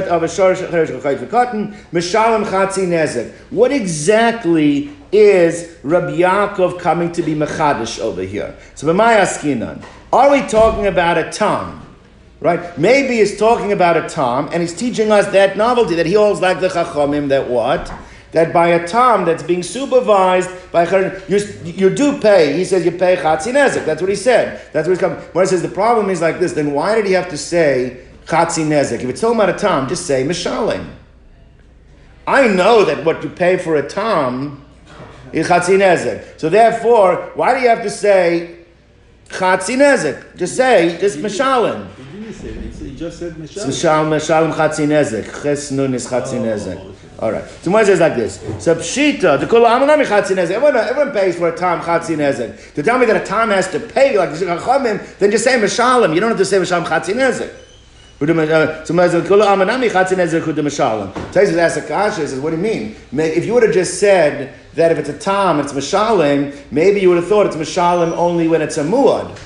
of a shor cheresh chayt cotton, mishalim chatzi nezek. What exactly is Rabbi Yaakov coming to be mechadish over here? So b'may askinan, are we talking about a tam? Right? Maybe he's talking about a tam, and he's teaching us that novelty that he holds like the chachamim that what that by a tam that's being supervised by Char- you, you do pay. He says you pay chatzin nezek. That's what he said. That's what he's coming. When he says the problem is like this, then why did he have to say chatzin nezek? If it's talking about a tam, just say mishalim. I know that what you pay for a tam is chatzin nezek. So therefore, why do you have to say chatzin nezek? Just say just mishalim. Just said Mishal. Mishalim mishalim chatzin nezek. Ches nun is chatzin oh, nezek. All right. So one says like this. So pshita, the kol amanami chatzin nezek. Everyone, everyone pays for a tam chatzin nezek. To tell me that a tam has to pay like the chachamim, then just say mishalim. You don't have to say mishalim chatzin nezek. So when says kol amanami chatzin nezek hu mishalim. Tosfos asks a kasha. He says, "What do you mean? If you would have just said that if it's a tam, it's mishalim, maybe you would have thought it's mishalim only when it's a muad."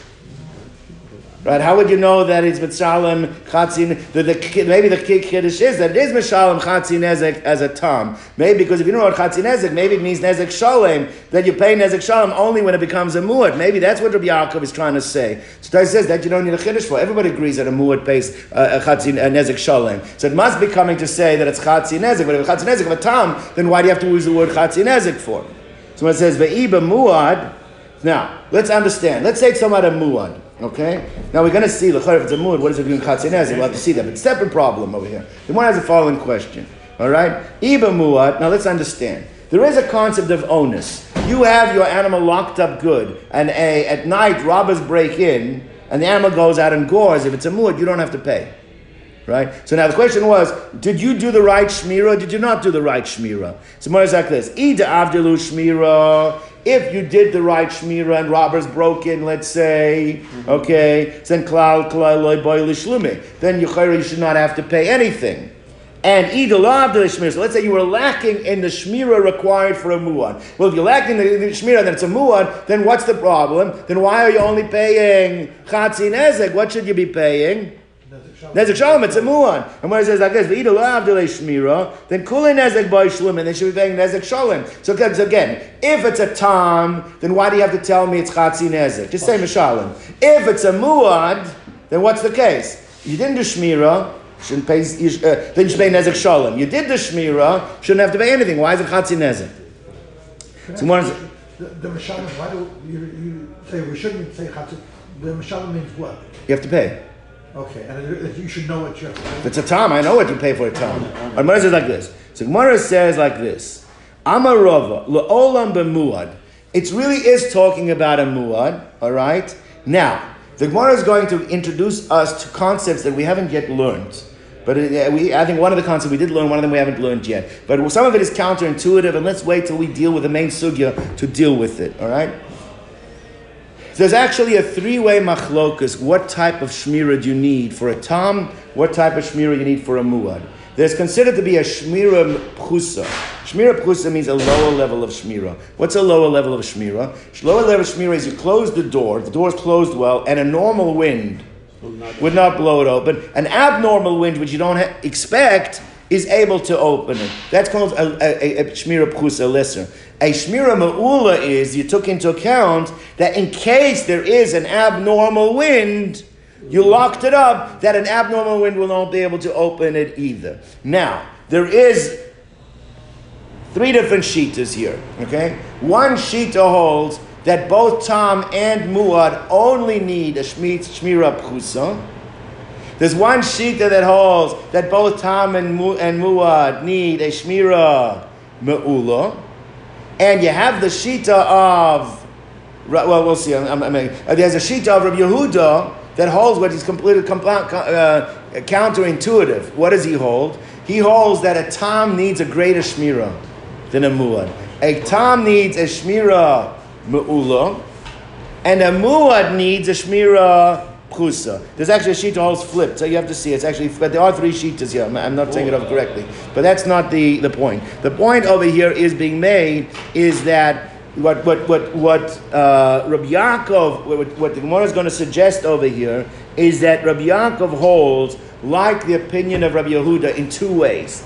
Right? How would you know that it's Mitzalem Chatzin? The, the, maybe the Kiddush is that it is Mishalem Chatzin Nezek as a Tom. Maybe because if you know what Chatzin Nezek, maybe it means Nezek Shalem, that you pay Nezek Shalem only when it becomes a Muad. Maybe that's what Rabbi Yaakov is trying to say. So he says that you don't need a Kiddush for. Everybody agrees that a Muad pays uh, a Chatzin uh, Nezek Shalem. So it must be coming to say that it's Chatzin Nezek. But if it's Chatzin Nezek of a Tom, then why do you have to use the word Chatzin Nezek for? So when it says Ve'iba Muad, now, let's understand. Let's talking about a muad, okay? Now we're going to see, if it's a what is it doing chatzinez? We'll have to see that. But separate problem over here. The one has the following question, all right? Iba muad, now let's understand. There is a concept of onus. You have your animal locked up good, and a, at night robbers break in, and the animal goes out and gores. If it's a muad, you don't have to pay. Right? So now the question was, did you do the right shmira? Did you not do the right shmira? So more like this. Ida avdilu shmira. If you did the right shmira and robbers broke in, let's say, mm-hmm. okay, then klal klal loy. Then you you should not have to pay anything. And ida lo avdilu shmira. So let's say you were lacking in the shmira required for a muad. Well, if you're lacking in the shmira, then it's a muad. Then what's the problem? Then why are you only paying chatzin ezek? What should you be paying? Nezek Shalom, it's a muan. And when it says like this, V'ida lo avdele shmira, then kulin nezek by shlum, and they should be paying nezek shalom. So again, if it's a tam, then why do you have to tell me it's chatzi nezek? Just say mishalom. If it's a muad, then what's the case? You didn't do shmira, shouldn't pay, uh, then you should pay nezek shalom. You did the shmira, shouldn't have to pay anything. Why is it chatzi nezek? So one is, The, the Mishalim, why do you, you say we shouldn't say chatzit? The Mishalim means what? you have to pay. Okay, and you should know what you have to it's a tam, I know what you pay for a. And Gemara says like this. So Gemara says like this. Amarova, le'olam b'muad. It really is talking about a muad, all right? Now, the Gemara is going to introduce us to concepts that we haven't yet learned. But uh, we, I think one of the concepts we did learn, one of them we haven't learned yet. But some of it is counterintuitive, and let's wait till we deal with the main sugya to deal with it, all right? There's actually a three-way machlokus. What type of shmira do you need for a tam? What type of shmira you need for a muad? There's considered to be a shmira pchusa. Shmira pchusa means a lower level of shmira. What's a lower level of shmira? A lower level of shmira is you close the door, the door is closed well, and a normal wind would not blow it open. An abnormal wind, which you don't ha- expect, is able to open it. That's called a, a, a, a shmira pchusa lesser. A shmira ma'ula is you took into account that in case there is an abnormal wind, you locked it up that an abnormal wind will not be able to open it either. Now, there is three different shitas here. Okay, one shita holds that both Tom and Muad only need a shmitz shmira pchusa. There's one shita that holds that both Tom and, Mu, and Muad need a shmira me'ula. And you have the shita of, well, we'll see. I'm, I'm, uh, there's a shita of Rabbi Yehuda that holds what is completely uh, counterintuitive. What does he hold? He holds that a Tom needs a greater shmira than a muad. A Tom needs a shmira me'ula, and a muad needs a shmira pchusa. There's actually a sheet holds flipped, so you have to see. It's actually, but there are three sheets here. I'm, I'm not saying it up correctly, but that's not the, the point. The point over here is being made is that what what what what uh, Rabbi Yaakov, what, what the Gemara is going to suggest over here is that Rabbi Yaakov holds like the opinion of Rabbi Yehuda in two ways.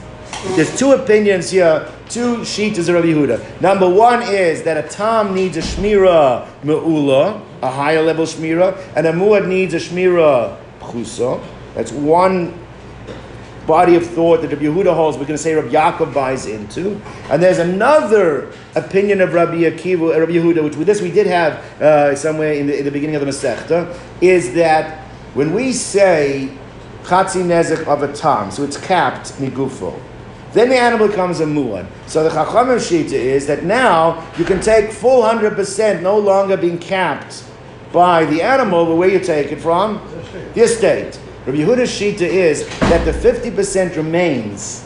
There's two opinions here, two sheets of Rabbi Yehuda. Number one is that a tam needs a shmira me'ula, a higher level shmira, and a muad needs a shmira pchusa. That's one body of thought that Rabbi Yehuda holds, we're going to say Rabbi Yaakov buys into. And there's another opinion of Rabbi Akiva, uh, Rabbi Yehuda, which with this we did have uh, somewhere in the, in the, beginning of the Masechta, is that when we say Chatzi Nezek of a Tam, so it's capped migufo, then the animal becomes a muad. So the Chachamim Shita is that now you can take full 100% no longer being capped by the animal, but where you take it from? The estate. Rabbi Yehuda's Shita is that the 50% remains.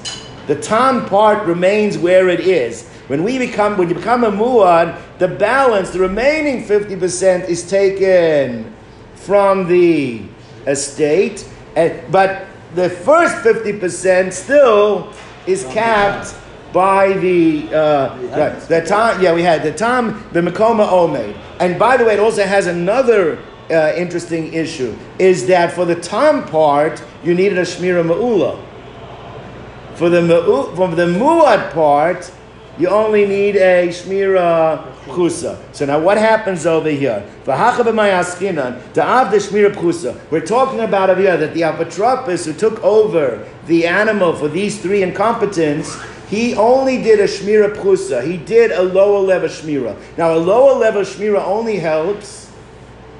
The tam part remains where it is. When we become, when you become a muad, the balance, the remaining 50% is taken from the estate, and, but the first 50% still is capped by the uh, right, the time. Yeah, we had the time the Makoma Omed, and by the way, it also has another uh, interesting issue is that for the tam part, you needed a Shmira Ma'ula. For the, for the Muad part, you only need a Shmira Pchusa. So now what happens over here? We're talking about over here that the apotropis who took over the animal for these three incompetents, he only did a Shmira Pchusa. He did a lower level Shmira. Now a lower level Shmira only helps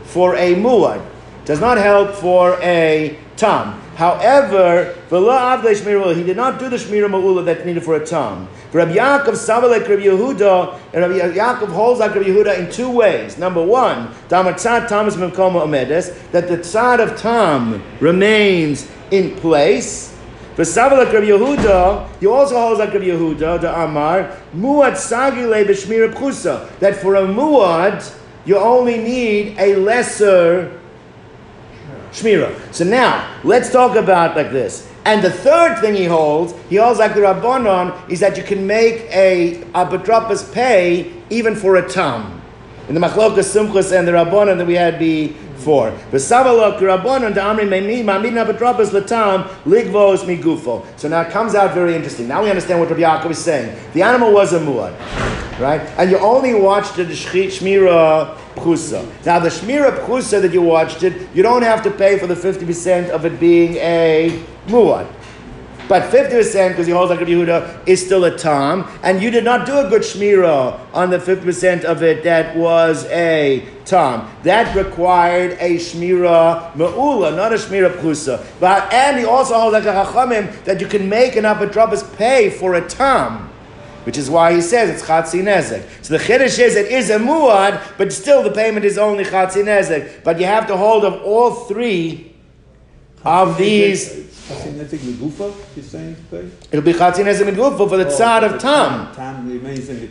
for a muad. Does not help for a tam. However, he did not do the shmira ma'ula that's needed for a tam. Rabbi Yaakov savalek Rabbi Yehuda, and Rabbi Yaakov holds like Rabbi Yehuda in two ways. Number one, damatzat tamas memkoma omedes, that the tzad of tam remains in place. For savalek Rabbi Yehuda, he also holds like Rabbi Yehuda, the Amar, muad sagile b'shmira pchusa, that for a muad, you only need a lesser shmira. So now, let's talk about like this. And the third thing he holds, he holds like the Rabbanon, is that you can make a apotropos pay even for a tam. In the Machlokas Sumchus and the Rabbanon that we had be Four. V'savalok rabbanon da'amri ma'amid nabatrabas latam ligvos migufo. So now it comes out very interesting. Now we understand what Rabbi Yaakov is saying. The animal was a muad, right? And you only watched the shmira pchusa. Now the shmira pchusa that you watched it, you don't have to pay for the 50% of it being a muad. But 50% because he holds like Rabbi Yehuda is still a tam, and you did not do a good shmira on the 50% of it that was a tam. That required a shmira me'ula, not a shmira pchusa. But and he also holds like a chachamim that you can make an apotropos pay for a tam. Which is why he says it's chatzi nezek. So the chiddush is it is a muad, but still the payment is only chatzi nezek. But you have to hold of all three of these Chatzinezik Megufa, you're saying today? It'll be Chatzinezik Megufa for the oh, tzad of Tam. Tam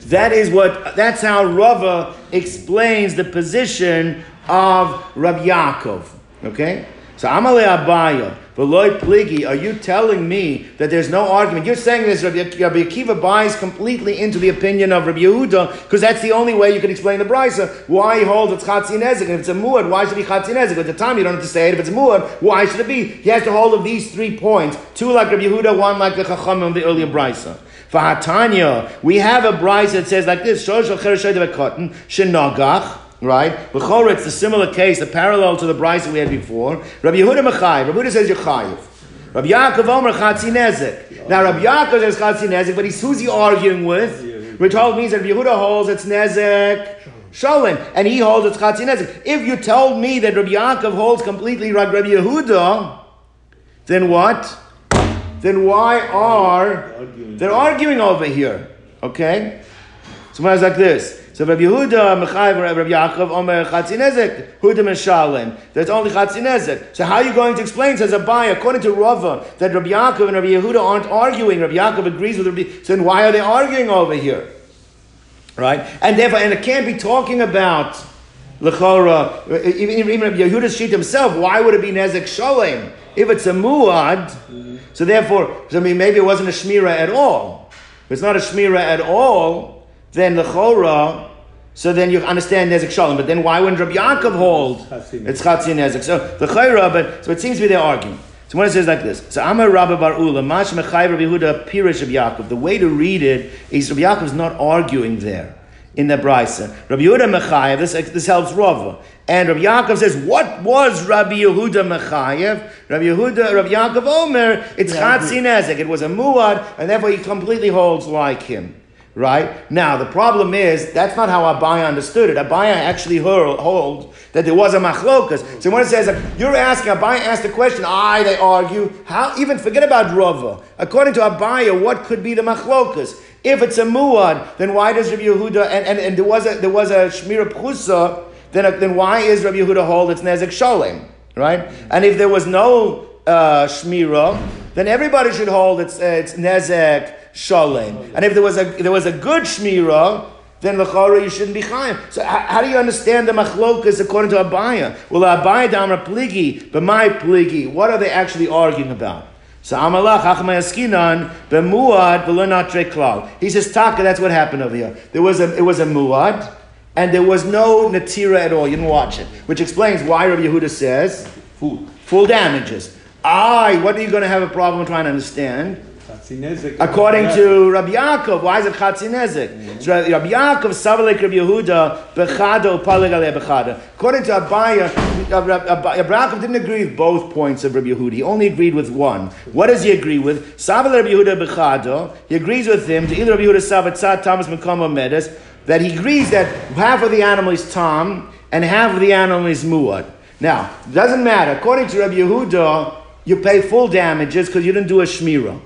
That is what, that's how Rava explains the position of Rabbi Yaakov. Okay? So Amale Abaya, Veloy Pligi, are you telling me that there's no argument? You're saying this Rabbi, Akiva buys completely into the opinion of Rabbi Yehuda because that's the only way you can explain the brisa. Why he holds it's chatzin ezek? And if it's a muad, why should it be chatzin ezek? At the time you don't have to say it. If it's a muad, why should it be? He has to hold of these three points: two like Rabbi Yehuda, one like the Chachamim of the earlier brisa. For Hatanya, we have a brisa that says like this: Shosh al cotton shenagach. Right? B'chor, it's a similar case, a parallel to the brisa that we had before. Rabbi Yehuda Mechayiv. Rabbi Yehuda says you're chayiv. Rabbi Yaakov Omer Chatzi Nezek. Now Rabbi Yaakov says Chatzi Nezek, but he's who's he arguing with? We're means that Rabbi Yehuda holds it's Nezek. Shalom, and he holds it's Chatzi Nezek. If you told me that Rabbi Yaakov holds completely like Rabbi Yehuda, then what? Then why are they're arguing over here? Okay, so when I like this. So Rabbi Yehuda, Mechayiv, Rabbi Yaakov, Omer Chatzinezek, Huda Meshalim. There's only Chatzinezek. So how are you going to explain, says Abai, according to Rava, that Rabbi Yaakov and Rabbi Yehuda aren't arguing? Rabbi Yaakov agrees with Rabbi. So then why are they arguing over here? Right? And therefore, and it can't be talking about Lechora, even, even Rabbi Yehuda's sheet himself, why would it be Nezek Shalem? If it's a Muad, mm-hmm. so therefore, I mean, maybe it wasn't a Shmira at all. If it's not a Shmira at all, then the Lechora, so then you understand Nezek Shalom. But then why wouldn't Rabbi Yaakov hold? It's Chatzi Nezek. So the Chayra, but so it seems to be their argument. So when it says like this, so Amar Rabbi Bar Ula, Mash Mechai Rabbi Yehuda, Pirish Rabbi Yaakov. The way to read it is Rabbi Yaakov is not arguing there in the Brisa. Rabbi Yehuda Mechayev, this, this helps Rava. And Rabbi Yaakov says, what was Rabbi Yehuda Mechayev? Rabbi Yehuda, Rabbi Yaakov Omer, it's Chatzi Nezek. It was a Muad, and therefore he completely holds like him. Right? Now, the problem is, that's not how Abaya understood it. Abaya actually hold that there was a machlokas. So when it says, you're asking, Abaya asked the question, I, they argue, how, even forget about Rava. According to Abaya, what could be the machlokas? If it's a muad, then why does Rabbi Yehuda, and, and, and there was a, there was a shmira pchusa, then, then why is Rabbi Yehuda hold it's nezek sholem? Right? And if there was no uh, shmira, then everybody should hold it's, uh, it's nezek shalem. And if there was a there was a good shmira, then lechara you shouldn't be chayim. So how, how, do you understand the machlokas according to Abaya? Well, Abaya damra pligi, but my pligi. What are they actually arguing about? So Amalach Achmayaskinan bemuad v'lenatre klal. He says taka. That's what happened over here. There was a it was a muad. And there was no natira at all. You didn't watch it, which explains why Rabbi Yehuda says full, full damages. I, what are you going to have a problem trying to understand? According to Rabbi Yaakov, why is it Chatzinezek? Mm-hmm. So Rabbi Yaakov, Savalek Rabbi Yehuda, Bechada, Upaleg Bechada. According to Abaya, Rabbi Yaakov didn't agree with both points of Rabbi Yehuda. He only agreed with one. What does he agree with? Savalek Rabbi Yehuda Bechada. He agrees with him to either Rabbi Yehuda Savatzat, Thomas Mekama Medes, that he agrees that half of the animal is Tom and half of the animal is Muad. Now, it doesn't matter. According to Rabbi Yehuda, you pay full damages because you didn't do a shmirah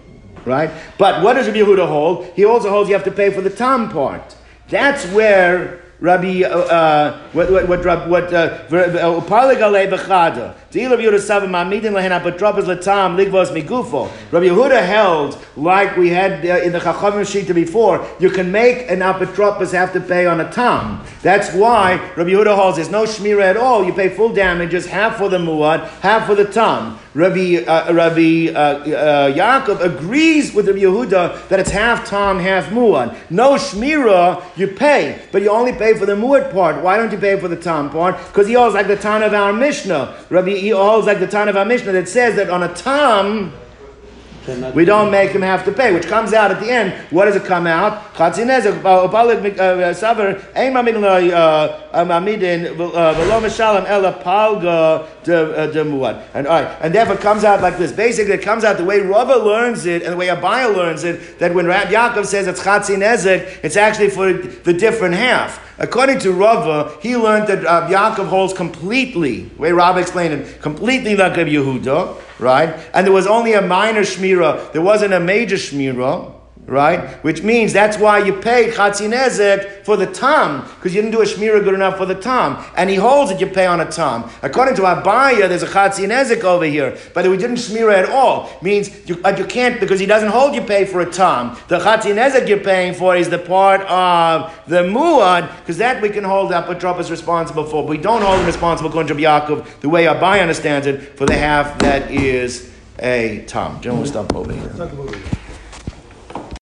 right? But what does Rabbi Yehuda hold? He also holds you have to pay for the tam part. That's where Rabbi, uh, uh, what, what, what, what, Upaligale uh, bechada. Deal Rabbi Yehuda Sava Mamidin lehen apatropas letam ligvos migufo. Rabbi Yehuda held, like we had uh, in the Chachamim Shita before, you can make an apotropos have to pay on a tam. That's why Rabbi Yehuda holds there's no shmira at all. You pay full damages, half for the muad, half for the tam. Rabbi, uh, Rabbi uh, uh, Yaakov agrees with Rabbi Yehuda that it's half tam, half muad. No shmira, you pay, but you only pay for the muad part. Why don't you pay for the tam part? Because he holds like the tam of our Mishnah. Rabbi he holds like the Tan of our Mishnah that says that on a tam, we don't make him have to pay, which comes out at the end. What does it come out? Uh, uh, uh, uh Saver, Ein Mamidin Mamidin, Velo Meshalem Ela Palga de Muad. And all right, and therefore it comes out like this. Basically, it comes out the way Rava learns it and the way Abaya learns it, that when Rab Yaakov says it's Chatzinezek, it's actually for the different half. According to Rava, he learned that uh, Yaakov holds completely, the way Rava explained it, completely like Rabbi Yehuda, right? And there was only a minor shmira, there wasn't a major shmira, right? Which means that's why you paid Chatzi Nezek for the Tam, because you didn't do a Shmira good enough for the Tam. And he holds that you pay on a Tam. According to Abaya, there's a Chatzi Nezek over here, but we didn't Shmira at all. Means you, uh, you can't, because he doesn't hold you pay for a Tam. The Chatzi Nezek you're paying for is the part of the Muad, because that we can hold is responsible for. But we don't hold him responsible, according to Yaakov, the way Abaya understands it, for the half that is a Tam. We'll stop over here.